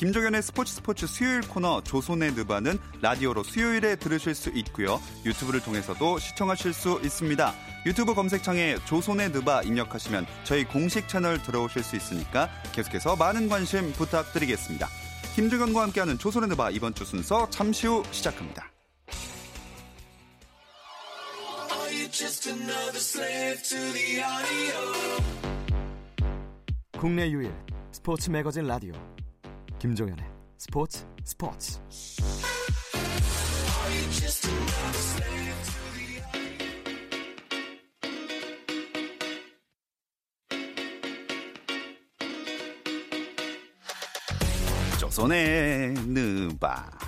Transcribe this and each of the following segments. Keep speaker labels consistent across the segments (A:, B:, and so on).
A: 김종현의 스포츠 스포츠 수요일 코너 조선의 느바는 라디오로 수요일에 들으실 수 있고요. 유튜브를 통해서도 시청하실 수 있습니다. 유튜브 검색창에 조선의 느바 입력하시면 저희 공식 채널 들어오실 수 있으니까 계속해서 많은 관심 부탁드리겠습니다. 김종현과 함께하는 조선의 느바 이번 주 순서 잠시 후 시작합니다.
B: 국내 유일 스포츠 매거진 라디오 김종현의 스포츠 스포츠.
A: 조선의 느바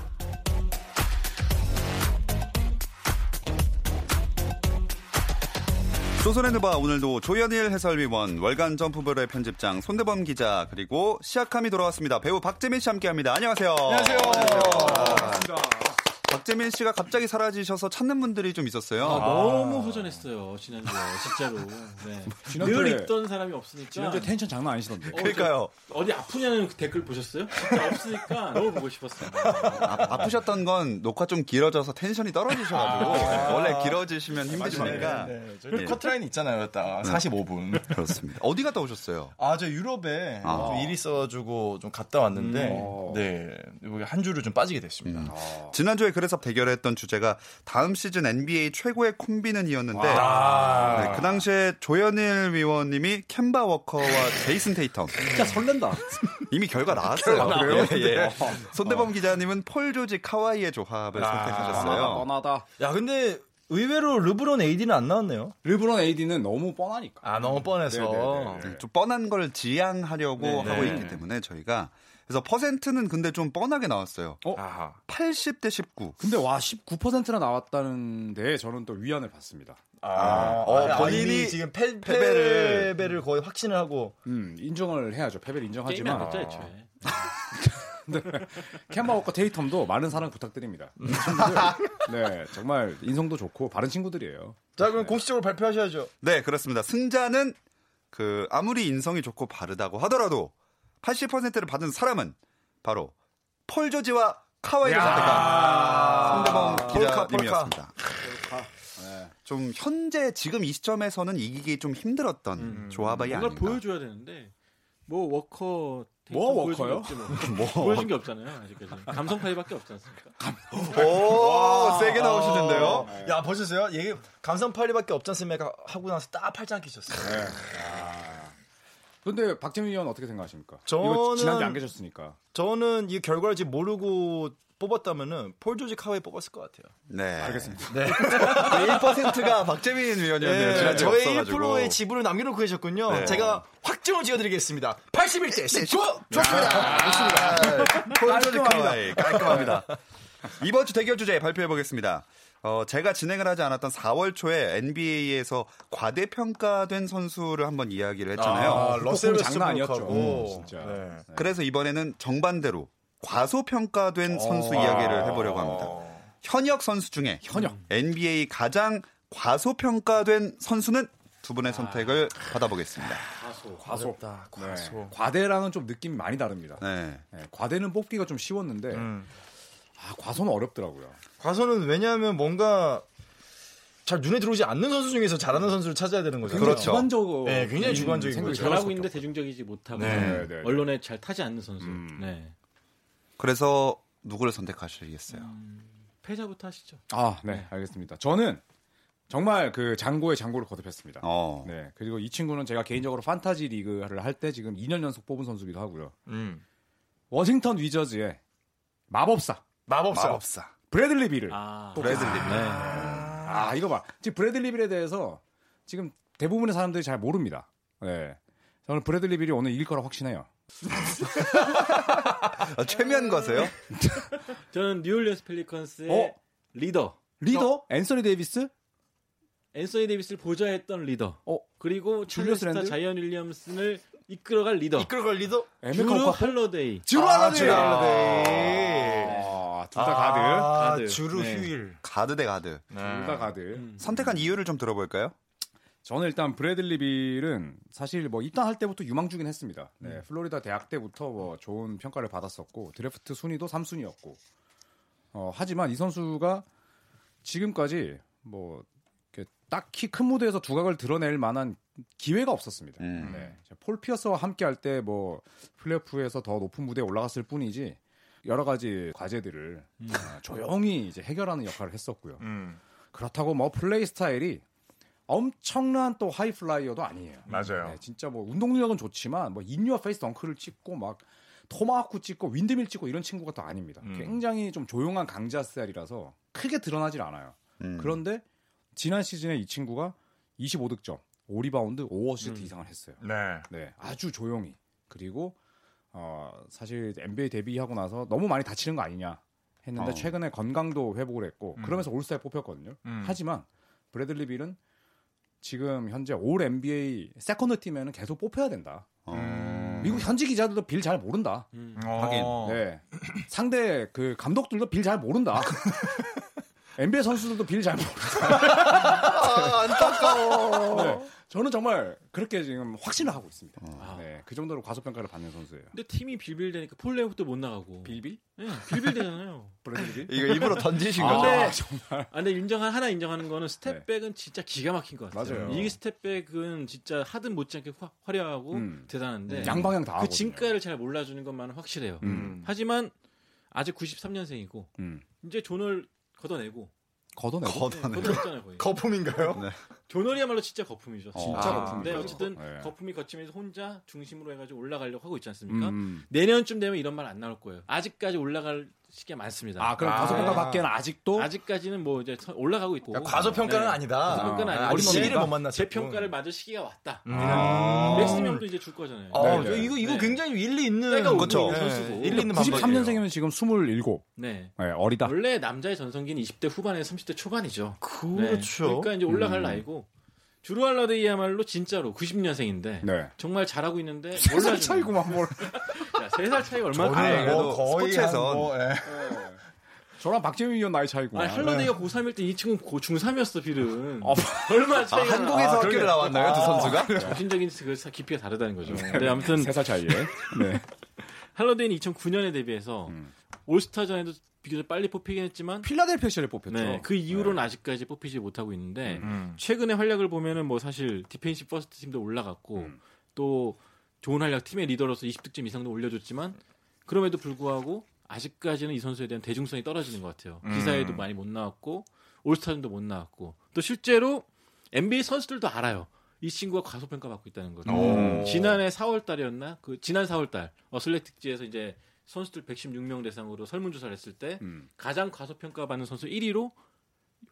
A: 조선의 느바 오늘도 조현일 해설위원, 월간 점프볼의 편집장 손대범 기자 그리고 시작함이 돌아왔습니다. 배우 박재민 씨 함께합니다. 안녕하세요.
C: 안녕하세요.
A: 반갑습니다. 박재민 씨가 갑자기 사라지셔서 찾는 분들이 좀 있었어요.
D: 아, 너무 허전했어요 지난주에 진짜로. 네. 늘 있던 사람이 없으니까.
C: 지난주에 텐션 장난 아니시던데.
A: 어, 그러니까요.
D: 어디 아프냐는 그 댓글 보셨어요? 진짜 없으니까 너무 보고 싶었어요.
A: 아, 프셨던 건 녹화 좀 길어져서 텐션이 떨어지셔가지고 아~ 원래 길어지시면 힘드시니까.
C: 네, 네. 저희 네. 커트라인 있잖아요, 딱 45분.
A: 그렇습니다. 어디 갔다 오셨어요?
C: 아, 저 유럽에 아. 좀 일이 있어가지고 좀 갔다 왔는데, 음. 네, 여기 한 주를 좀 빠지게 됐습니다. 음.
A: 아. 지난주에 그 그래서 대결했던 주제가 다음 시즌 NBA 최고의 콤비는이었는데 네, 그 당시에 조현일 위원님이 캔바 워커와 제이슨 테이텀.
D: 진짜 설렌다.
A: 이미 결과 나왔어요. 아, 그래요? 예, 예. 손대범 어. 기자님은 폴 조지 카와이의 조합을 아, 선택하셨어요.
C: 뻔하다. 야 근데 의외로 르브론 AD는 안 나왔네요.
E: 르브론 AD는 너무 뻔하니까.
C: 아 너무 뻔해서 네네네.
A: 네, 좀 뻔한 걸 지향하려고 네네. 하고 있기 때문에 저희가 그래서 퍼센트는 근데 좀 뻔하게 나왔어요. 어? 80대 19.
E: 근데 와 19%나 나왔다는데 저는 또 위안을 받습니다.
C: 아, 아 어, 아, 본인이 지금 패, 패배를 패배를 거의 확신을 하고
E: 음, 인정을 해야죠. 패배를 인정하지만
D: 게임이 안 됐죠, 애초에.
E: 네. 캠바워커 테이텀도 많은 사랑 부탁드립니다. 네, 정말 인성도 좋고 바른 친구들이에요.
C: 자, 그럼 네. 공식적으로 발표하셔야죠.
A: 네, 그렇습니다. 승자는 그 아무리 인성이 좋고 바르다고 하더라도 80%를 받은 사람은 바로 폴 조지와 카와이를 선택한 손대범 기자님이었습니다. 네. 좀 현재 지금 이 시점에서는 이기기 좀 힘들었던 음. 조합이 아닌가.
D: 보여줘야 되는데 뭐 워커
E: 뭐 워커요?
D: 뭐. 뭐. 보여준 게 없잖아요 아직까지. 감성 파이밖에 없지 않습니까?
A: 오 세게 나오시는데요.
C: 네. 야 보셨어요? 얘기 감성 파이밖에 없지 않습니까? 하고 나서 딱 팔짱 끼셨어요. 네.
E: 근데 박재민 의원 어떻게 생각하십니까? 저는 지난주에 안 계셨으니까.
C: 저는 이 결과를 지금 모르고 뽑았다면은 폴 조지 카웨이 뽑았을 것 같아요.
A: 네.
E: 알겠습니다.
A: 네. 1%가 박재민 의원이었네요. 네.
C: 저의 없어가지고. 1%의 지분을 남겨놓고 계셨군요. 네. 제가 확정을 지어드리겠습니다. 81대 19! 좋습니다.
A: 좋습니다. 폴 조지 카웨이. 깔끔합니다. 이번 주 대결 주제 발표해 보겠습니다. 어, 제가 진행을 하지 않았던 4월 초에 NBA에서 과대평가된 선수를 한번 이야기를 했잖아요. 아,
C: 러셀 장난 아니었죠.
E: 음, 진짜.
A: 네. 그래서 이번에는 정반대로 과소평가된 선수 어. 이야기를 해보려고 합니다. 현역 선수 중에 현역 NBA 가장 과소평가된 선수는 두 분의 선택을 아. 받아보겠습니다.
E: 과소, 과소, 과소. 네. 과대랑은 좀 느낌이 많이 다릅니다. 네. 네. 과대는 뽑기가 좀 쉬웠는데 음. 아, 과소는 어렵더라고요.
C: 과소는 왜냐하면 뭔가 잘 눈에 들어오지 않는 선수 중에서 잘하는 선수를 찾아야 되는 거죠.
E: 그렇죠. 주관적,
C: 네, 굉장히 주관적인
D: 생각이 잘하고 있는데 대중적이지 못하고 네. 네, 네. 언론에 잘 타지 않는 선수. 음. 네.
A: 그래서 누구를 선택하시겠어요? 음,
D: 패자부터 하시죠.
E: 아, 네, 네, 알겠습니다. 저는 정말 그 장고의 장고를 거듭했습니다. 어. 네, 그리고 이 친구는 제가 개인적으로 판타지 리그를 할 때 지금 2년 연속 뽑은 선수기도 하고요. 음. 워싱턴 위저즈의 마법사.
C: 마법사.
A: 마법사.
E: 브래들리 비를.
A: 아, 브래들리 빌. 네.
E: 아, 이거 봐. 지금 브래들리 빌에 대해서 지금 대부분의 사람들이 잘 모릅니다. 네. 저는 브래들리 빌이 오늘 이길 거라 확신해요.
A: 아, 최면 거세요?
D: 저는 뉴올리언스 펠리컨스의 어? 리더.
E: 리더? 어? 앤서니 데이비스?
D: 앤서니 데이비스를 보좌했던 리더. 어, 그리고 줄리어스 랜드 자이언 윌리엄슨을 이끌어갈 리더.
C: 이끌어갈 리더?
D: 주루 할러데이.
C: 주루 할러데이.
E: 아, 둘다 가드.
C: 아, 가드. 주루 네. 휴일.
A: 가드 대 가드.
E: 네. 둘다 가드.
A: 음. 선택한 이유를 좀 들어볼까요?
E: 저는 일단 브래들리 빌은 사실 뭐 입단할 때부터 유망주긴 했습니다. 네, 음. 플로리다 대학 때부터 뭐 좋은 평가를 받았었고 드래프트 순위도 3순위였고. 어, 하지만 이 선수가 지금까지 뭐 딱히 큰 무대에서 두각을 드러낼 만한 기회가 없었습니다. 음. 네. 폴 피어스와 함께 할 때 뭐 플레이오프에서 더 높은 무대에 올라갔을 뿐이지 여러 가지 과제들을 음. 어, 조용히 이제 해결하는 역할을 했었고요. 음. 그렇다고 뭐 플레이 스타일이 엄청난 또 high flyer도 아니에요.
C: 맞아요.
E: 네, 진짜 뭐 운동 능력은 좋지만 뭐 in your face 덩크를 찍고 막 토마호크 찍고 windmill 찍고 이런 친구가 또 아닙니다. 음. 굉장히 좀 조용한 강자 스타일이라서 크게 드러나질 않아요. 음. 그런데 지난 시즌에 이 친구가 25득점, 5리바운드, 5어시스트 음. 이상을 했어요.
C: 네.
E: 네. 아주 조용히. 그리고 어, 사실 NBA 데뷔하고 나서 너무 많이 다치는 거 아니냐 했는데 어. 최근에 건강도 회복을 했고 음. 그러면서 올스타에 뽑혔거든요. 음. 하지만 브래들리 빌은 지금 현재 All NBA second 팀에는 계속 뽑혀야 된다. 어. 미국 현지 기자들도 빌 잘 모른다.
A: 음. 하긴.
E: 네. 상대 그 감독들도 빌 잘 모른다. NBA 선수들도 빌 잘 모른다.
C: 아, 안타까워. 네.
E: 저는 정말 그렇게 지금 확신을 하고 있습니다. 아. 네, 그 정도로 과소평가를 받는 선수예요.
D: 근데 팀이 빌빌대니까 플레이오프도 못 나가고.
E: 빌빌?
D: 네, 빌빌대잖아요.
A: 브래들리 이거 일부러 던지신
D: 아,
A: 거죠?
D: 아, 정말. 아, 근데 인정한 하나 인정하는 거는 step back은 네. 진짜 기가 막힌 것 같아요. 맞아요. 이 step back은 진짜 하든 못지않게 화, 화려하고 음. 대단한데
E: 음. 양방향 다.
D: 그 진가를 잘 몰라주는 것만은 확실해요. 음. 하지만 아직 93년생이고 음. 이제 존을 걷어내고
E: 걷어내고
A: 걷어내.
D: 걷어냈잖아요 거의.
C: 거품인가요? 네.
D: 조널이야말로 진짜 거품이죠.
E: 어. 진짜 아,
D: 거품. 네, 어쨌든 네. 거품이 거치면서 혼자 중심으로 해가지고 올라가려고 하고 있지 않습니까? 음. 내년쯤 되면 이런 말 안 나올 거예요. 아직까지 올라갈 시기가 많습니다.
E: 아, 그럼 아, 과소평가 밖에는 아직도
D: 아직까지는 뭐 이제 올라가고 있고.
C: 과소평가는 네. 아니다.
D: 과소평가는 아,
C: 아니 시기를 못 만났어.
D: 재평가를 맞을 시기가 왔다. 음. 아. 맥스명도 이제 줄 거잖아요.
C: 아, 네. 이거 이거 네. 굉장히 일리 있는
D: 그렇죠.
C: 선수고.
E: 일리 있는 93년생이면 지금 27.
D: 네.
E: 네. 어리다.
D: 원래 남자의 전성기는 20대 후반에서 30대 초반이죠.
C: 그렇죠.
D: 그러니까 이제 올라갈 음. 나이고 주루 할러데이야말로 진짜로 90년생인데 네. 정말 잘하고 있는데
E: 몰라 차이구만 뭘.
D: 야, 3살 차이가 얼마나
A: 나요? 스포츠에서 뭐, 예.
E: 저랑 박재민 위원 나이 차이고.
D: 아니, 할러데이가 고3일 때 이 친구 고 중3이었어, 빌은. 아,
A: 얼마 차이가 아, 한국에서 아, 학교를 나왔나요, 아, 두 선수가?
D: 정신적인 그 깊이가 다르다는 거죠. 네, 네 아무튼.
E: 3살 차이에. 네.
D: 할러데이는 2009년에 데뷔해서 음. 올스타전에도 비교적 빨리 뽑히긴 했지만
E: 필라델피아 시절에 뽑혔죠. 네,
D: 그 이후로는 네. 아직까지 뽑히지 못하고 있는데 음. 최근에 활약을 보면은 뭐 사실 defensive first 팀도 올라갔고 음. 또 좋은 활약 팀의 리더로서 20득점 이상도 올려줬지만 그럼에도 불구하고 아직까지는 이 선수에 대한 대중성이 떨어지는 것 같아요. 음. 기사에도 많이 못 나왔고 올스타전도 못 나왔고 또 실제로 NBA 선수들도 알아요. 이 친구가 과소평가 받고 있다는 거죠. 지난해 4월 달이었나? 그 지난 4월 달 어슬레틱지에서 이제 선수들 116명 대상으로 설문조사를 했을 때 음. 가장 과소평가 받는 선수 1위로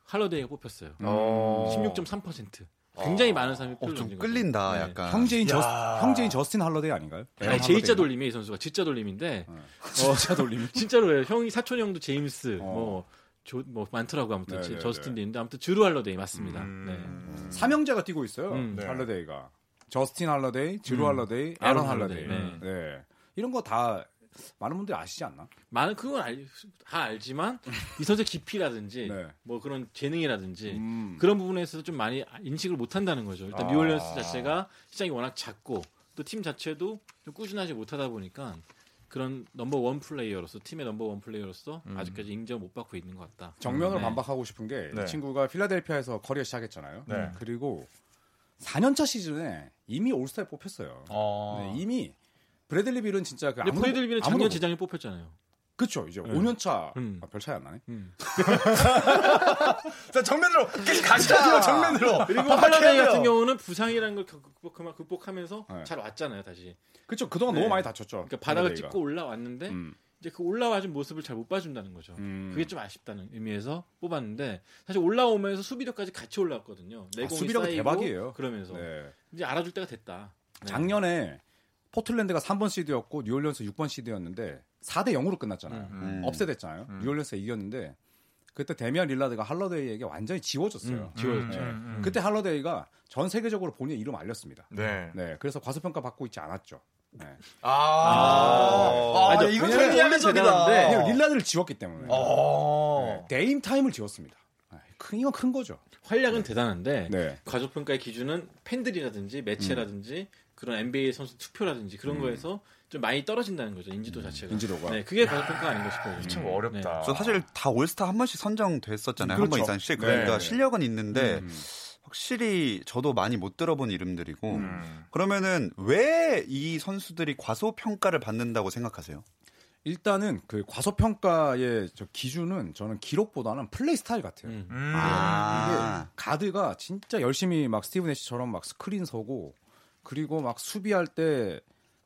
D: 할러데이가 뽑혔어요. 어. 16.3%. 굉장히 어. 많은 사람이
A: 어, 좀 끌린다, 네. 약간.
E: 형제인 저 형제인 저스틴 할러데이 아닌가요?
D: 아니, J자 돌림이 이 선수가 진짜 돌림인데. 네.
E: 어, 진짜 돌림.
D: 진짜로요. 형이 사촌 형도 제임스 어. 뭐. 조, 뭐 많더라고 아무튼 네네네. 네, 저스틴도 네. 있는데 아무튼 주루 할러데이 맞습니다. 음... 네.
E: 음... 삼형제가 뛰고 있어요. 음. 네. 할러데이가 저스틴 할러데이, 주루 음. 할러데이, 에런 할러데이. 네. 네. 이런 거 다 많은 분들이 아시지 않나?
D: 많은 그건 알, 다 알지만 이 선수의 깊이라든지 네. 뭐 그런 재능이라든지 음. 그런 부분에서 좀 많이 인식을 못 한다는 거죠. 일단 아. 뉴올리언스 자체가 시장이 워낙 작고 또 팀 자체도 좀 꾸준하지 못하다 보니까 그런 number one player로서 팀의 number one player로서 음. 아직까지 인정 못 받고 있는 것 같다.
E: 정면으로 네. 반박하고 싶은 게이 네. 친구가 필라델피아에서 커리어 시작했잖아요. 네. 그리고 4년차 시즌에 이미 올스타에 뽑혔어요. 어. 이미 브래들리 빌은 진짜 그
D: 아무도, 브래들리 빌은 작년 재작년 뽑혔잖아요.
E: 그렇죠. 이제 네. 5년 차. 음. 아, 별 차이 안 나네.
C: 음. 자, 정면으로 가시죠. 정면으로.
D: 그리고 할라데이 같은 경우는 부상이라는 걸 극복, 극복하면서 네. 잘 왔잖아요, 다시.
E: 그렇죠. 그동안 네. 너무 많이 다쳤죠.
D: 그러니까 바닥을 찍고 올라왔는데 음. 이제 그 올라와준 모습을 잘 못 봐준다는 거죠. 음. 그게 좀 아쉽다는 의미에서 뽑았는데 사실 올라오면서 수비력까지 같이 올라왔거든요.
E: 내공이 아, 수비력 대박이에요.
D: 그러면서 네. 이제 알아줄 때가 됐다.
E: 네. 작년에 포틀랜드가 3번 시드였고 뉴올리언스 6번 시드였는데 4대 0으로 끝났잖아요. 음. 음. upset됐잖아요. 음. 뉴올리언스가 이겼는데 그때 데미안 릴라드가 할러데이에게 완전히 지워졌어요.
D: 음, 지워졌죠. 네. 음,
E: 음. 그때 할러데이가 전 세계적으로 본인 이름 알렸습니다. 네. 네. 그래서 과소평가 받고 있지 않았죠. 네. 아,
C: 아, 아, 이거 되게 대단한데
E: 릴라드를 지웠기 때문에 네. Dame Time을 지웠습니다. 큰 이건 큰 거죠.
D: 활약은 대단한데 네. 과소평가의 기준은 팬들이라든지 매체라든지 음. 그런 NBA 선수 투표라든지 그런 음. 거에서 좀 많이 떨어진다는 거죠 인지도 음, 자체가.
E: 인지도가.
D: 네, 그게 과소평가 아닌가 싶어요.
C: 참 어렵다.
A: 네. 사실 다 올스타 한 번씩 선정됐었잖아요. 그렇죠. 한번 이상씩. 그러니까 네. 실력은 있는데 음. 확실히 저도 많이 못 들어본 이름들이고 음. 그러면은 왜 이 선수들이 과소평가를 받는다고 생각하세요?
E: 일단은 그 과소평가의 저 기준은 저는 기록보다는 플레이 스타일 같아요. 음. 음. 아. 이게 가드가 진짜 열심히 막 스티브 내쉬처럼 막 스크린 서고 그리고 막 수비할 때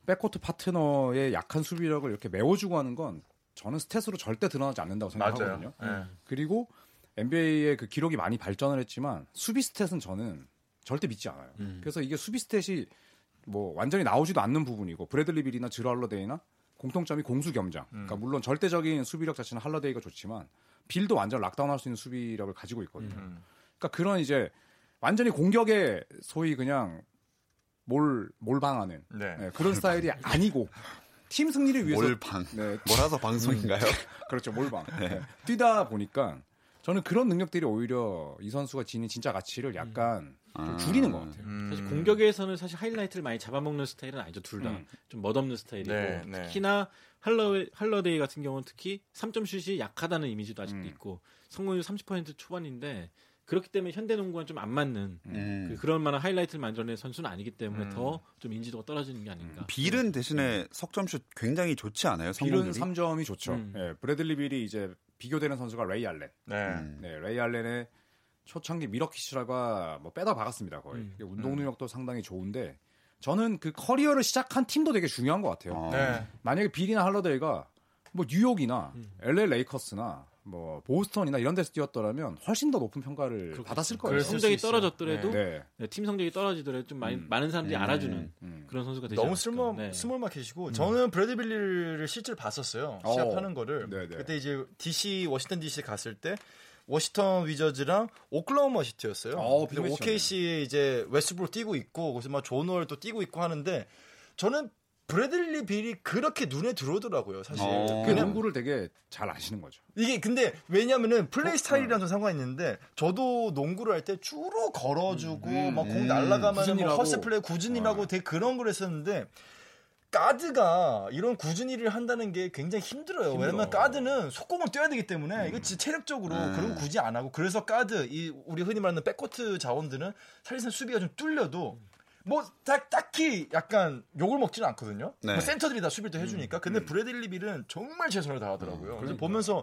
E: 백코트 파트너의 약한 수비력을 이렇게 메워주고 하는 건 저는 stat으로 절대 드러나지 않는다고 생각하거든요. 네. 그리고 NBA의 그 기록이 많이 발전을 했지만 수비 stat은 저는 절대 믿지 않아요. 음. 그래서 이게 수비 stat이 뭐 완전히 나오지도 않는 부분이고 브래들리 빌이나 지로 할러데이나 공통점이 공수 겸장. 음. 그러니까 물론 절대적인 수비력 자체는 할러데이가 좋지만 빌도 완전 락다운할 수 있는 수비력을 가지고 있거든요. 음. 그러니까 그런 이제 완전히 공격에 소위 그냥 몰 몰방하는 네. 네, 그런 스타일이 아니고 팀 승리를 위해서
A: 몰방 네, 뭐라서 방송인가요?
E: 그렇죠 몰방 네. 네. 뛰다 보니까 저는 그런 능력들이 오히려 이 선수가 지닌 진짜 가치를 약간 음. 좀 줄이는 것 같아요. 음.
D: 사실 공격에서는 사실 하이라이트를 많이 잡아먹는 스타일은 아니죠 둘 다 좀 음. 멋없는 스타일이고 네, 네. 특히나 할러 할러데이 같은 경우는 특히 3점 슛이 약하다는 이미지도 아직도 음. 있고 성공률 30% 초반인데 그렇기 때문에 현대농구와 좀 안 맞는 음. 그, 런 만한 하이라이트를 만들어낸 선수는 아니기 때문에 음. 더 좀 인지도가 떨어지는 게 아닌가. 음.
A: 빌은 대신에 석점슛 굉장히 좋지 않아요?
E: 빌은 3점이 좋죠. 음. 네, 브래들리 빌이 이제 비교되는 선수가 레이 알렌. 네. 음. 네 레이 알렌의 초창기 밀워키 시절하고 뭐 빼다 박았습니다 거의. 음. 운동 능력도 상당히 좋은데 저는 그 커리어를 시작한 팀도 되게 중요한 것 같아요. 아. 네. 만약에 빌이나 할러데이가 뭐 뉴욕이나 LA 레이커스나 뭐 보스턴이나 이런 데서 뛰었더라면 훨씬 더 높은 평가를 그렇겠죠. 받았을 거예요.
D: 성적이 떨어졌더라도 네. 네. 팀 성적이 떨어지더라도 좀 많이, 음. 많은 사람들이 음. 알아주는 음. 그런 선수가 되지
C: 너무 small 네. small market이고 음. 저는 브래들리 빌을 실제로 봤었어요. 어. 시합하는 거를. 네네. 네. 그때 이제 DC 워싱턴 DC 갔을 때 워싱턴 위저즈랑 오클라호마 시티였어요. 어, 근데 OKC 이제 웨스트브룩 뛰고 있고 거기서 막 존 월 또 뛰고 있고 하는데 저는 브래들리 빌이 그렇게 눈에 들어오더라고요, 사실. 어.
E: 그 농구를 되게 잘 아시는 거죠.
C: 이게 근데 왜냐면은 플레이 어, 스타일이랑 좀 상관이 있는데 저도 농구를 할 때 주로 걸어주고 음, 막 공 음, 날라가면 뭐 hustle play 궂은일하고 어. 되게 그런 걸 했었는데 가드가 이런 궂은일을 한다는 게 굉장히 힘들어요. 힘들어. 왜냐면 가드는 속공을 뛰어야 되기 때문에 음. 이거 진짜 체력적으로 음. 그런 거 굳이 안 하고 그래서 가드 이 우리 흔히 말하는 백코트 자원들은 사실상 수비가 좀 뚫려도 음. 뭐 딱, 딱히 약간 욕을 먹지는 않거든요. 네. 뭐 센터들이 다 수비를 해주니까. 근데 음. 브래들리 빌은 정말 최선을 다하더라고요. 음, 그래서 보면서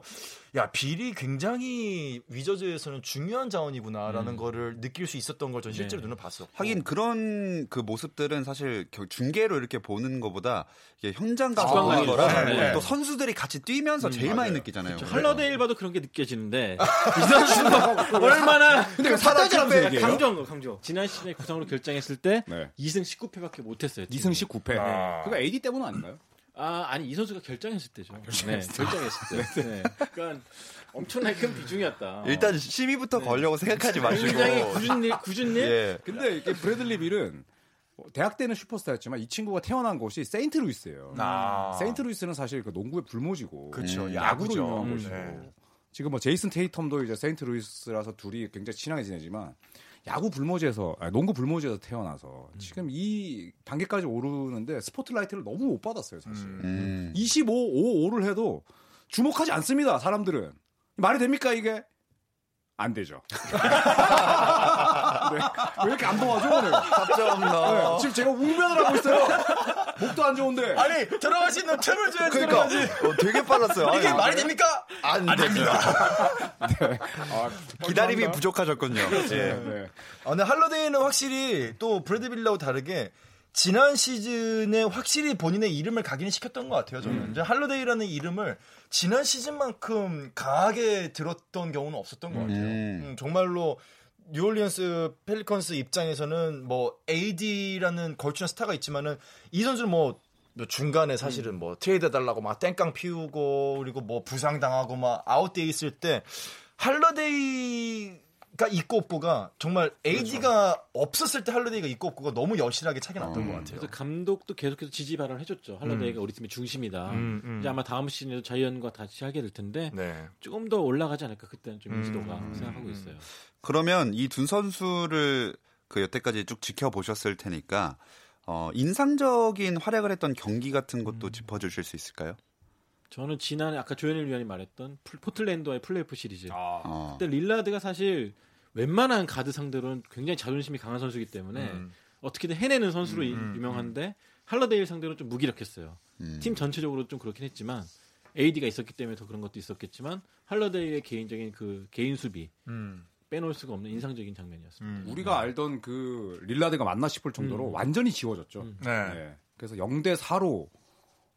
C: 야 빌이 굉장히 위저즈에서는 중요한 자원이구나라는 음. 거를 느낄 수 있었던 걸 전 실제로 네. 눈을 봤어.
A: 하긴 그런 그 모습들은 사실 중계로 이렇게 보는 것보다 현장 가서 보는 거라 네. 또 선수들이 같이 뛰면서 음, 제일 맞아요. 많이 느끼잖아요.
D: 그렇죠. 할러데일 봐도 그런 게 느껴지는데 이 선수는 얼마나
E: 근데 사다지라면서
D: 강조한 강조. 지난 시즌에 부상으로 결장했을 때 네. 2승 19패밖에 못했어요.
E: 2승 19패. 아. 그거 AD 때문 아닌가요?
D: 아 아니 이 선수가 결장했을 때죠. 아, 결장했을, 네, 결장했을 때. 네. 그러니까 엄청나게 큰 비중이었다.
A: 일단 10위부터 네. 걸려고 생각하지 마시고.
D: 굉장히 궂은일. 예.
E: 근데 이게 브래들리 빌은 대학 때는 슈퍼스타였지만 이 친구가 태어난 곳이 세인트루이스예요. 아. 세인트루이스는 사실 그 농구의 불모지고, 그렇죠. 음, 야구로 유명한 음, 곳이고. 네. 지금 뭐 제이슨 테이텀도 이제 세인트루이스라서 둘이 굉장히 친하게 지내지만 야구 불모지에서 아니, 농구 불모지에서 태어나서 음. 지금 이 단계까지 오르는데 스포트라이트를 너무 못 받았어요 사실. 음. 25, 5, 5를 해도 주목하지 않습니다 사람들은 말이 됩니까 이게? 안 되죠. 네. 왜 이렇게 안 도와줘 오늘?
A: 답답합니다. 네.
E: 지금 제가 웅변을 하고 있어요. 목도 안 좋은데.
C: 아니 들어갈 수 있는 틈을 줘야지
A: 그러니까 어, 되게 빨랐어요.
C: 이게 아니, 말이 됩니까?
A: 안, 안 됩니다. 네. 아, 기다림이 부족하셨군요. 그렇죠. 예. 네.
C: 아, 근데 할러데이는 확실히 또 브래들리 빌하고 다르게 지난 시즌에 확실히 본인의 이름을 각인을 시켰던 것 같아요. 저는 음. 이제 할러데이라는 이름을 지난 시즌만큼 강하게 들었던 경우는 없었던 것 같아요. 음. 음, 정말로 뉴올리언스 펠리컨스 입장에서는 뭐 AD라는 걸출한 스타가 있지만은 이 선수는 뭐 중간에 사실은 뭐 트레이드 달라고 막 땡깡 피우고 그리고 뭐 부상 당하고 막 아웃돼 있을 때 할러데이 가 있고 없고가 정말 AD가 그렇죠. 없었을 때 할러데이가 있고 없고가 너무 여실하게 차이 났던 음. 것 같아요.
D: 그래서 감독도 계속해서 지지 발언을 해줬죠. 할러데이가 음. 우리 팀의 중심이다. 음, 음. 이제 아마 다음 시즌에도 자이언과 같이 하게 될 텐데 네. 조금 더 올라가지 않을까 그때는 좀 인지도가 음. 생각하고 있어요.
A: 그러면 이두 선수를 그 여태까지 쭉 지켜보셨을 테니까 어, 인상적인 활약을 했던 경기 같은 것도 음. 짚어주실 수 있을까요?
D: 저는 지난해 아까 조현일 위원이 말했던 포틀랜드와의 플레이오프 시리즈. 아. 어. 그때 릴라드가 사실 웬만한 가드 상대로는 굉장히 자존심이 강한 선수이기 때문에 음. 어떻게든 해내는 선수로 음, 음 유명한데 음. 할러데일 상대로 좀 무기력했어요. 음. 팀 전체적으로 좀 그렇긴 했지만 AD가 있었기 때문에 더 그런 것도 있었겠지만 할러데일의 개인적인 그 개인 수비 음. 빼놓을 수가 없는 인상적인 장면이었습니다.
E: 우리가 알던 그 릴라드가 맞나 싶을 정도로 완전히 지워졌죠. 네. 네. 그래서 0대 4로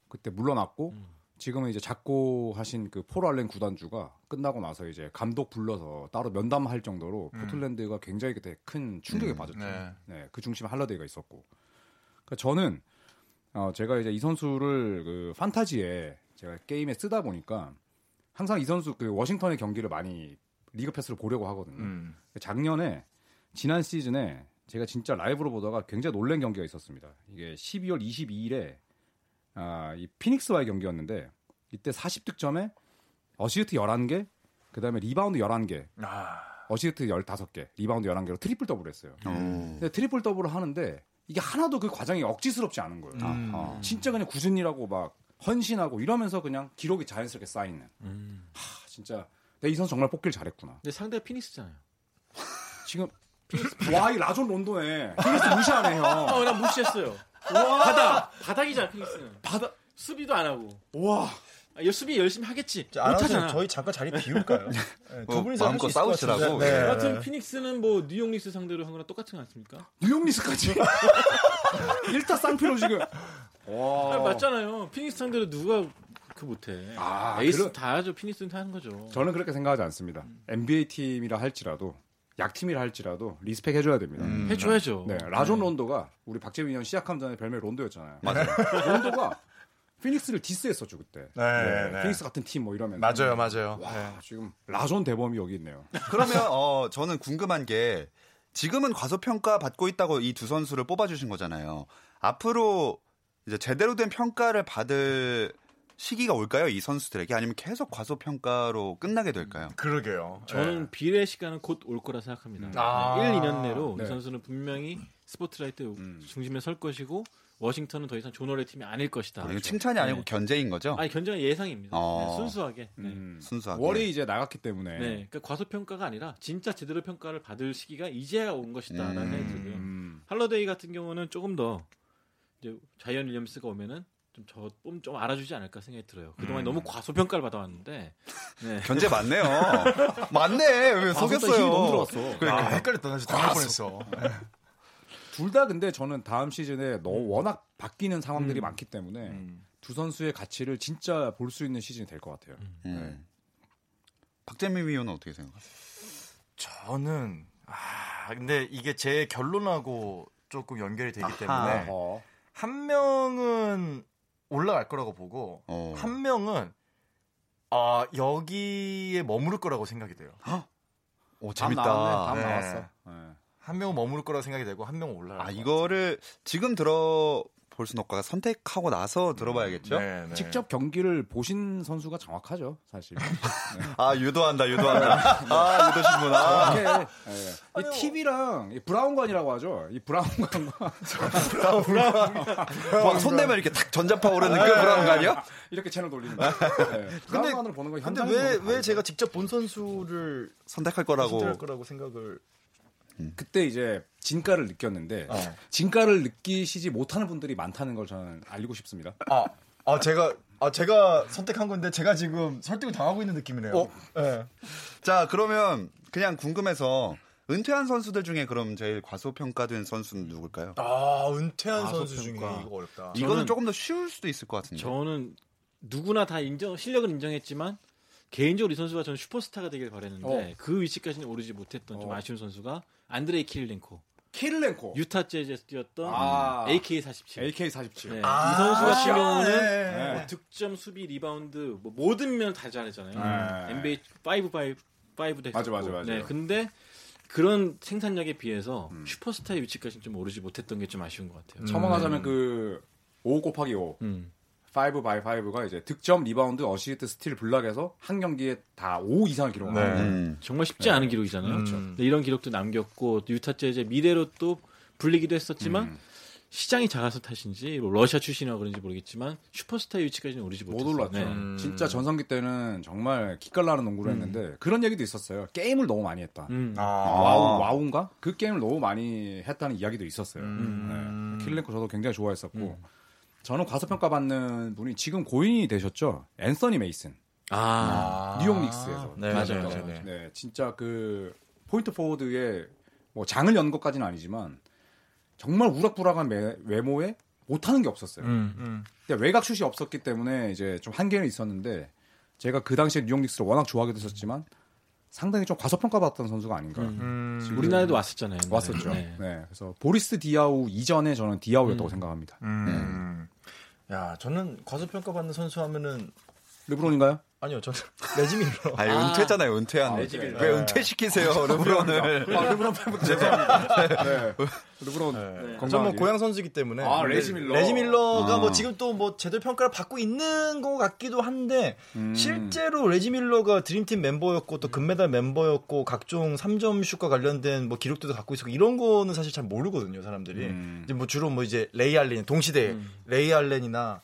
E: 그때 물러났고 지금은 이제 작고하신 그폴 알렌 구단주가 끝나고 나서 이제 감독 불러서 따로 면담할 정도로 음. 포틀랜드가 굉장히 그때 큰 충격에 음. 빠졌죠. 네. 네. 그 중심에 할러데이가 있었고. 그러니까 저는 어 제가 이제 이 선수를 그 판타지에 제가 게임에 쓰다 보니까 항상 이 선수 그 워싱턴의 경기를 많이 리그 패스를 보려고 하거든요. 음. 작년에 지난 시즌에 제가 진짜 라이브로 보다가 굉장히 놀란 경기가 있었습니다. 이게 12월 22일에 아, 이 피닉스와의 경기였는데 이때 40득점에 어시스트 11개, 그다음에 리바운드 11개. 아. 어시스트 15개, 리바운드 11개로 트리플 더블 했어요. 음. 근데 트리플 더블을 하는데 이게 하나도 그 과정이 억지스럽지 않은 거예요. 음. 아, 진짜 그냥 궂은일하고 막 헌신하고 이러면서 그냥 기록이 자연스럽게 쌓이는. 음. 하, 진짜 내 이 선수 정말 뽑기를 잘했구나.
D: 근데 상대가 피닉스잖아요.
E: 지금 와, 이 라존 론도네 피닉스 무시하네, 형.
D: 어, 난 무시했어요. 와. 바닥. 바닥이잖아, 피닉스는. 바닥. 수비도 안 하고. 와. 아, 수비 열심히 하겠지. 못하잖아.
C: 저희 잠깐 자리 비울까요? 네, 두 어, 분이서
A: 마음껏 싸우시라고.
D: 네. 네. 같은 피닉스는 뭐 뉴욕 닉스 상대로 한 거랑 똑같은 거 않습니까?
E: 뉴욕 닉스까지. 일타 쌍피로 지금.
D: 와. 아, 맞잖아요. 피닉스 상대로 누가 그 못해. 아, 에이스 그러... 다 하죠. 피닉스는 하는 거죠.
E: 저는 그렇게 생각하지 않습니다. 음. NBA 팀이라 할지라도 약팀이라 할지라도 respect 해줘야 됩니다. 음.
D: 해줘야죠.
E: 네, 라존 네. 론도가 우리 박재민 위원 시작하면 전에 별명 론도였잖아요. 맞아요. 론도가 피닉스를 디스했었죠 그때. 네, 네, 네. 피닉스 같은 팀 뭐 이러면.
C: 맞아요, 맞아요.
E: 와, 네. 지금 라존 대범이 여기 있네요.
A: 그러면 어 저는 궁금한 게 지금은 과소평가 받고 있다고 이 두 선수를 뽑아주신 거잖아요. 앞으로 이제 제대로 된 평가를 받을 시기가 올까요? 이 선수들에게 아니면 계속 과소평가로 끝나게 될까요?
C: 그러게요.
D: 저는 네. 비례 시간은 곧 올 거라 생각합니다. 아~ 1, 2년 내로 네. 이 선수는 분명히 스포트라이트 음. 중심에 설 것이고 워싱턴은 더 이상 조너의 팀이 아닐 것이다.
A: 아, 칭찬이 아니고 네. 견제인 거죠?
D: 아니 견제는 예상입니다. 어. 네, 순수하게. 네.
A: 음. 순수하게.
E: 월이 이제 나갔기 때문에.
D: 네, 그러니까 과소평가가 아니라 진짜 제대로 평가를 받을 시기가 이제야 온 것이다라는 음. 생각이 들고요. 음. 할러데이 같은 경우는 조금 더 이제 자이언 윌리엄스가 오면은 좀 저좀 좀 알아주지 않을까 생각이 들어요. 그동안 음. 너무 과소평가를 받아왔는데
A: 네. 견제 맞네요. 맞네. 왜 속였어요?
E: 너무 들어왔어.
C: 그러니까 아, 헷갈렸다. 나 진짜 당할 뻔했어.
E: 둘다 근데 저는 다음 시즌에 너무 워낙 바뀌는 상황들이 음. 많기 때문에 음. 두 선수의 가치를 진짜 볼 수 있는 시즌이 될 것 같아요. 음. 네.
A: 박재민 위원은 어떻게 생각하세요?
C: 저는 아 근데 이게 제 결론하고 조금 연결이 되기 아하. 때문에 어. 한 명은 올라갈 거라고 보고 어. 한 명은 아 여기에 머무를 거라고 생각이 돼요.
A: 오 재밌다.
E: 네. 나왔어. 네.
C: 한 명은 머무를 거라고 생각이 되고 한 명은 올라갈.
A: 아 이거를 지금 들어 볼 순 없고 선택하고 나서 들어봐야겠죠.
E: 네, 네. 직접 경기를 보신 선수가 정확하죠, 사실. 네.
A: 아 유도한다, 유도한다. 아 유도신문이구나.
E: 네. 이 TV랑 이 브라운관이라고 하죠. 이 브라운관과 브라운
A: 브라운 손 내면 이렇게 탁 전자파 오르는 그 브라운관이요?
E: 이렇게 채널 돌리는 거. 네. 브라운관을 보는 거.
C: 근데 왜 왜 제가 직접 본 선수를
A: 선택할 거라고
C: 선택할 거라고 생각을
E: 음. 그때 이제 진가를 느꼈는데 어. 진가를 느끼시지 못하는 분들이 많다는 걸 저는 알리고 싶습니다.
C: 아, 아 제가 아 제가 선택한 건데 제가 지금 설득을 당하고 있는 느낌이네요. 어? 네.
A: 자 그러면 그냥 궁금해서 은퇴한 선수들 중에 그럼 제일 과소평가된 선수는 누굴까요?
C: 아 은퇴한 선수 중에 이거 어렵다.
A: 이거는 조금 더 쉬울 수도 있을 것 같은데.
D: 저는 누구나 다 인정 실력은 인정했지만 개인적으로 이 선수가 저는 슈퍼스타가 되길 바랬는데 어. 그 위치까지는 오르지 못했던 좀 어. 아쉬운 선수가 안드레이 키릴렌코.
E: 키릴렌코.
D: 유타 재즈에서 뛰었던 아. AK47.
E: AK47.
D: 네. 아. 이 선수 같은 아. 경우는 네. 뭐 득점, 수비, 리바운드 뭐 모든 면 다 잘했잖아요. 네. NBA 5 5 5도
E: 맞아, 맞아, 맞아.
D: 네, 근데 그런 생산력에 비해서 음. 슈퍼스타의 위치까지는 좀 오르지 못했던 게 좀 아쉬운 것 같아요.
E: 첨언하자면 음. 그5 곱하기 5. 음. 5 by 5가 이제 득점, 리바운드, 어시스트, 스틸, 블락에서 한 경기에 다 5 이상을 기록한 네. 음.
D: 정말 쉽지 네. 않은 기록이잖아요. 그렇죠. 이런 기록도 남겼고 유타 재즈 미래로 또 불리기도 했었지만 음. 시장이 작아서 탓인지 뭐 러시아 출신이라 그런지 모르겠지만 슈퍼스타의 위치까지는 오르지 못했어요. 못 올랐죠. 네.
E: 음. 진짜 전성기 때는 정말 기깔나는 농구를 음. 했는데 그런 얘기도 있었어요. 게임을 너무 많이 했다. 음. 아. 와우 와우인가? 그 게임을 너무 많이 했다는 이야기도 있었어요. 음. 네. 키릴렌코 저도 굉장히 좋아했었고 음. 저는 과소평가 받는 분이 지금 고인이 되셨죠. 앤서니 메이슨. 아. 뉴욕 닉스에서.
D: 네, 맞아요.
E: 네, 네, 진짜 그 포인트 포워드의 뭐 장을 연 것까지는 아니지만 정말 우락부락한 매, 외모에 못하는 게 없었어요. 음, 음. 근데 외곽 슛이 없었기 때문에 이제 좀 한계는 있었는데 제가 그 당시에 뉴욕 닉스를 워낙 좋아하게 됐었지만 상당히 좀 과소평가받았던 선수가 아닌가. 음.
D: 음. 우리나라에도 왔었잖아요.
E: 옛날에. 왔었죠. 네. 네. 그래서 보리스 디아우 이전에 저는 디아우였다고 음. 생각합니다.
C: 음. 네. 야, 저는 과소평가받는 선수 하면은
E: 르브론인가요?
C: 아니요, 저는 레지 밀러.
A: 아, 은퇴잖아요, 은퇴한. 아, 레지 밀러. 왜 은퇴시키세요, 르브론을.
E: 아, 르브론 팬분 죄송합니다. 네. 르브론. 네.
C: 네. 저 뭐 고향 선수이기 때문에.
E: 아, 레지 밀러.
C: 레지 밀러가 아. 뭐 지금 또 뭐 제대로 평가를 받고 있는 것 같기도 한데, 음. 실제로 레지 밀러가 드림팀 멤버였고, 또 금메달 멤버였고, 각종 3점 슛과 관련된 뭐 기록들도 갖고 있었고, 이런 거는 사실 잘 모르거든요, 사람들이. 음. 이제 뭐 주로 뭐 이제 레이 알렌, 동시대 음. 레이 알렌이나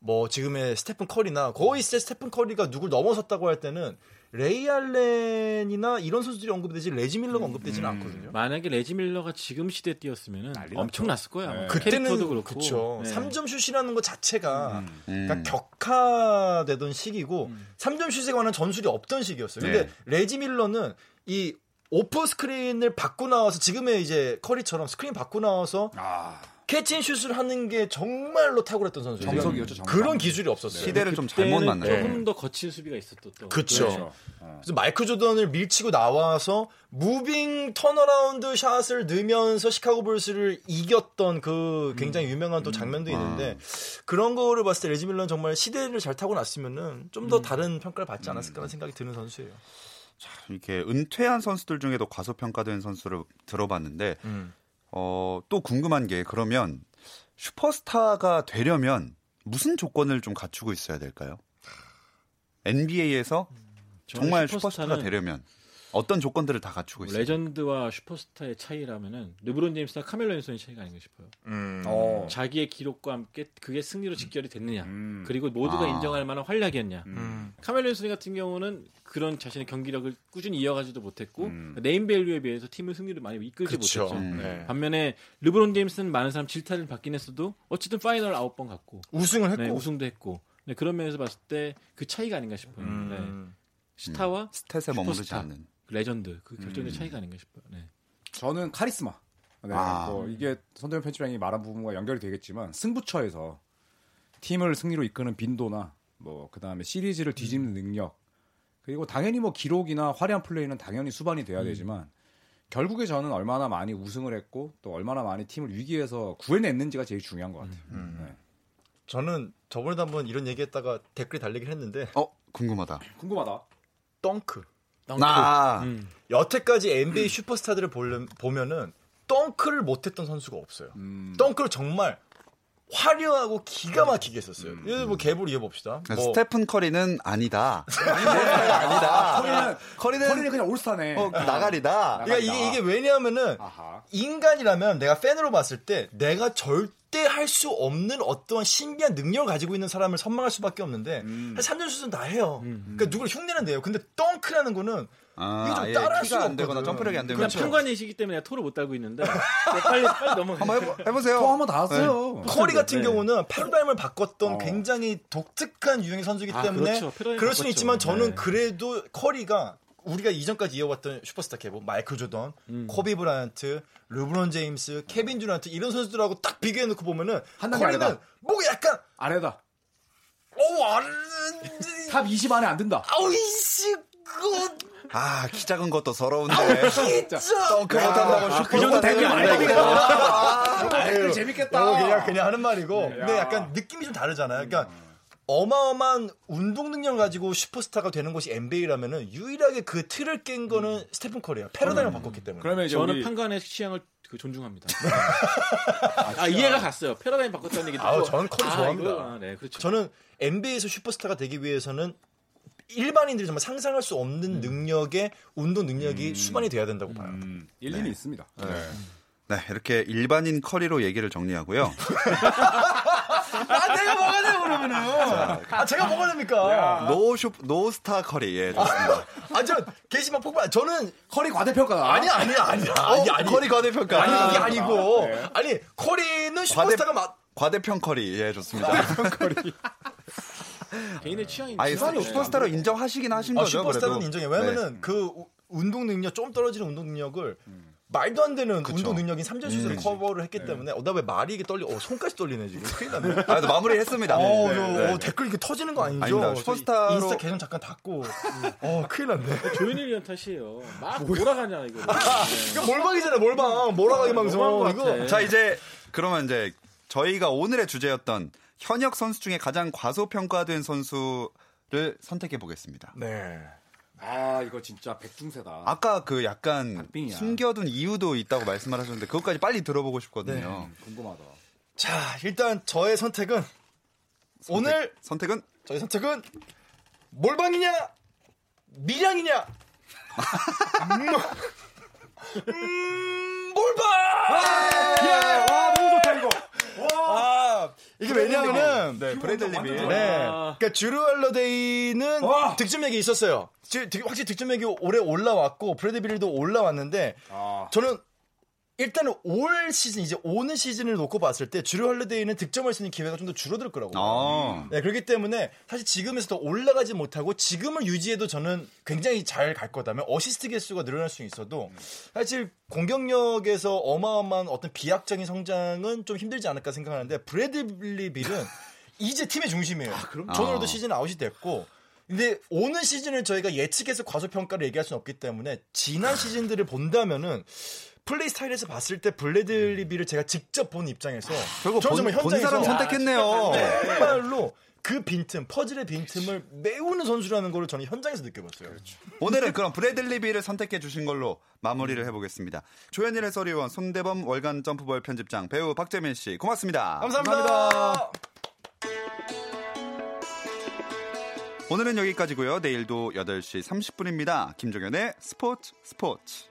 C: 뭐 지금의 스테픈 커리나 거의 스테픈 커리가 누굴 넘어섰다고 할 때는 레이 알렌이나 이런 선수들이 언급되지 레지 밀러가 언급되지는 음. 않거든요.
D: 만약에 레지 밀러가 지금 시대 뛰었으면 엄청 났을 거야. 네.
C: 그때는 그렇고. 그쵸. 네. 3점 슛이라는 것 자체가 음. 그러니까 음. 격화되던 시기고 음. 3점 슛에 관한 전술이 없던 시기였어요. 근데 네. 레지 밀러는 이 off screen을 받고 나와서 지금의 이제 커리처럼 스크린 받고 나와서 아. catch and shoot을 하는 게 정말로 탁월했던 선수예요.
E: 정석이었죠. 정석.
C: 그런 기술이 없었어요.
A: 시대를 좀 잘못 만나요.
D: 조금 더 거친 수비가 있었던.
C: 또. 그렇죠. 그렇죠. 그래서 마이클 조던을 밀치고 나와서 moving turnaround shot을 넣으면서 시카고 불스를 이겼던 그 굉장히 음. 유명한 또 장면도 음. 있는데 아. 그런 거를 봤을 때 레지 밀러는 정말 시대를 잘 타고 났으면은 좀 더 음. 다른 평가를 받지 않았을까라는 생각이 드는 선수예요.
A: 자, 이렇게 은퇴한 선수들 중에도 과소평가된 선수를 들어봤는데 음. 어, 또 궁금한 게 그러면 슈퍼스타가 되려면 무슨 조건을 좀 갖추고 있어야 될까요? NBA에서 정말 슈퍼스타가 되려면 어떤 조건들을 다 갖추고 있어요?
D: 레전드와 슈퍼스타의 차이라면은 르브론 제임스와 카멜로 앤소니 차이가 아닌가 싶어요. 음. 어. 자기의 기록과 함께 그게 승리로 직결이 됐느냐, 음. 그리고 모두가 아. 인정할 만한 활약이었냐. 음. 카멜로 앤소니 같은 경우는 그런 자신의 경기력을 꾸준히 이어가지도 못했고 음. 네임밸류에 비해서 팀을 승리를 많이 이끌지 그쵸. 못했죠. 음. 네. 반면에 르브론 제임스는 많은 사람 질타를 받긴 했어도 어쨌든 파이널 아홉 번 갔고
C: 우승을 했고
D: 네, 우승도 했고 네, 그런 면에서 봤을 때 그 차이가 아닌가 싶어요. 음. 네. 스타와
A: stat에 머무르지 않는
D: 그 레전드 그 결정의 음. 차이가 아닌가 싶어요. 네.
E: 저는 카리스마. 네, 아. 뭐 이게 선대현 편집장이 말한 부분과 연결이 되겠지만 승부처에서 팀을 승리로 이끄는 빈도나 뭐 그다음에 시리즈를 뒤집는 음. 능력 그리고 당연히 뭐 기록이나 화려한 플레이는 당연히 수반이 돼야 음. 되지만 결국에 저는 얼마나 많이 우승을 했고 또 얼마나 많이 팀을 위기에서 구해냈는지가 제일 중요한 것 같아요. 음. 네.
C: 저는 저번에도 한번 이런 얘기했다가 댓글이 달리긴 했는데
A: 어 궁금하다.
E: 궁금하다.
C: 덩크.
A: 덩크. 아.
C: 음. 여태까지 NBA 슈퍼스타들을 보면은 덩크를 못했던 선수가 없어요. 음. 덩크를 정말 화려하고 기가 막히게 했었어요. 음. 예를 뭐 개볼 이어 봅시다.
A: 뭐. 스테픈 커리는 아니다. 아니다.
E: 커리는 커리는, 커리는 그냥 올스타네.
A: 어, 나가리다.
C: 그러니까 이게 이게 왜냐하면은 아하. 인간이라면 내가 팬으로 봤을 때 내가 절대 할 수 없는 어떠한 신비한 능력을 가지고 있는 사람을 선망할 수밖에 없는데 음. 한 3년 수준 다 해요. 음, 음. 그러니까 누구를 흉내는 돼요. 근데 덩크라는 거는 아, 이게 좀 따라할 수가 안 되거나
A: 점프력이 안
D: 되거나 그냥 평관이시기 때문에 토를 못 달고 있는데 빨리 빨리 넘어.
A: 한번 해보, 해보세요.
E: 토 한번 다 왔어요.
C: 네. 커리 같은 네. 경우는 패러다임을 바꿨던 어. 굉장히 독특한 유형의 선수이기 아, 때문에 그렇죠. 그럴 수는 있지만 저는 네. 그래도 커리가 우리가 이전까지 이어왔던 슈퍼스타 계보 마이클 조던, 음. 코비 브라이언트, 르브론 제임스, 케빈 듀란트 이런 선수들하고 딱 비교해 놓고 보면은 커리는 뭐 약간
E: 아래다.
C: 어, 안...
E: top 20 안에 안 든다.
C: 아우이씨, 그
A: 아, 키 작은 것도 서러운데.
C: 아, 진짜.
A: 덩크 못한다고 슈퍼. 그
E: 정도 되게 많이 아, 재밌겠다.
C: 그냥, 그냥 하는 말이고. 네, 근데 약간 느낌이 좀 다르잖아요. 그러니까, 어마어마한 운동 능력 가지고 슈퍼스타가 되는 곳이 NBA라면은 유일하게 그 틀을 깬 거는 음. 스테픈 커리야. 패러다임을 음. 바꿨기 때문에.
D: 그러면 저는 우리... 판관의 취향을 그 존중합니다. 아, 아, 이해가 갔어요. 패러다임 바꿨다는 얘기
C: 아, 저는 커리 아, 좋아합니다. 아, 네, 그렇죠. 저는 NBA에서 슈퍼스타가 되기 위해서는 일반인들이 정말 상상할 수 없는 음. 능력의 운동 능력이 음. 수반이 돼야 된다고 봐요. 음.
E: 일리는 네. 있습니다. 네.
A: 네, 이렇게 일반인 커리로 얘기를 정리하고요.
C: 아, 내가 뭐가 돼요, 그러면은? 아, 제가 뭐가 됩니까?
A: 노쇼, no star 커리, 예, 좋습니다.
C: 아, 저, 게시판 폭발. 저는.
E: 커리 과대평가.
C: 아니, 아니, 아니. 아니, 아니.
A: 커리 과대평가.
C: 아니, 이게 아니고. 네. 아니, 커리는 슈퍼스타가 과대,
A: 과대평 커리, 예, 좋습니다. 과대평 커리.
D: 개인의 취향이
A: 아니, 슈퍼스타로 인정하시긴 하신 아, 거죠.
C: 슈퍼스타는 인정해. 왜냐면은 네. 그 운동 능력, 좀 떨어지는 운동 능력을 음. 말도 안 되는 그쵸. 운동 능력인 삼점 슛으로 음, 커버를 했기 네. 때문에 어, 나 왜 말이 이게 떨리? 어, 손까지 떨리네 지금. 큰일 났네.
A: 아, 마무리 했습니다.
C: 어, 네, 네, 어, 댓글 이렇게 터지는 거 아니죠? 아닙니다. 슈퍼스타로 인스타 계정 잠깐 닫고. 어, 큰일 났네.
D: 조현일 위원 탓이에요. 막 몰아가냐 이거.
C: 이거 몰방이잖아, 몰방. 몰아가기 방송. 이거.
A: 자, 이제 그러면 이제 저희가 오늘의 주제였던 현역 선수 중에 가장 과소평가된 선수를 선택해 보겠습니다.
C: 네.
E: 아 이거 진짜 백중세다.
A: 아까 그 약간 박빙이야. 숨겨둔 이유도 있다고 말씀을 하셨는데 그것까지 빨리 들어보고 싶거든요.
E: 네, 궁금하다.
C: 자 일단 저의 선택은 선택, 오늘
A: 선택은
C: 저의 선택은 몰방이냐 밀양이냐 음, 음, 몰방.
E: 예! 와 너무 좋다 이거.
C: 와. 이게 왜냐면은
A: 네, 브래들리 빌.
C: 네. 그러니까 즈루 할러데이는 득점력이 있었어요. 확실히 득점력이 올해 올라왔고 브래들리 빌도 올라왔는데 아. 저는 일단은 올 시즌 이제 오는 시즌을 놓고 봤을 때 즈루 할러데이는 득점할 수 있는 기회가 좀 더 줄어들 거라고. 아. 네, 그렇기 때문에 사실 지금에서 더 올라가지 못하고 지금을 유지해도 저는 굉장히 잘 갈 거다면 어시스트 개수가 늘어날 수 있어도 사실 공격력에서 어마어마한 어떤 비약적인 성장은 좀 힘들지 않을까 생각하는데 브래들리 빌은 이제 팀의 중심이에요. 아, 그럼? 존 월도 아. 시즌 아웃이 됐고 근데 오는 시즌을 저희가 예측해서 과소평가를 얘기할 수는 없기 때문에 지난 시즌들을 본다면은 플레이 스타일에서 봤을 때 브래들리 빌을 제가 직접 본 입장에서
A: 결국 본, 본 사람 선택했네요.
C: 정말로 그 빈틈, 퍼즐의 빈틈을 메우는 선수라는 걸 저는 현장에서 느껴봤어요. 그렇죠.
A: 오늘은 그럼 브래들리비를 선택해 주신 걸로 마무리를 해보겠습니다. 조현일 해설위원, 손대범 월간 점프볼 편집장, 배우 박재민 씨, 고맙습니다.
C: 감사합니다. 감사합니다.
A: 오늘은 여기까지고요. 내일도 8시 30분입니다. 김종현의 스포츠 스포츠.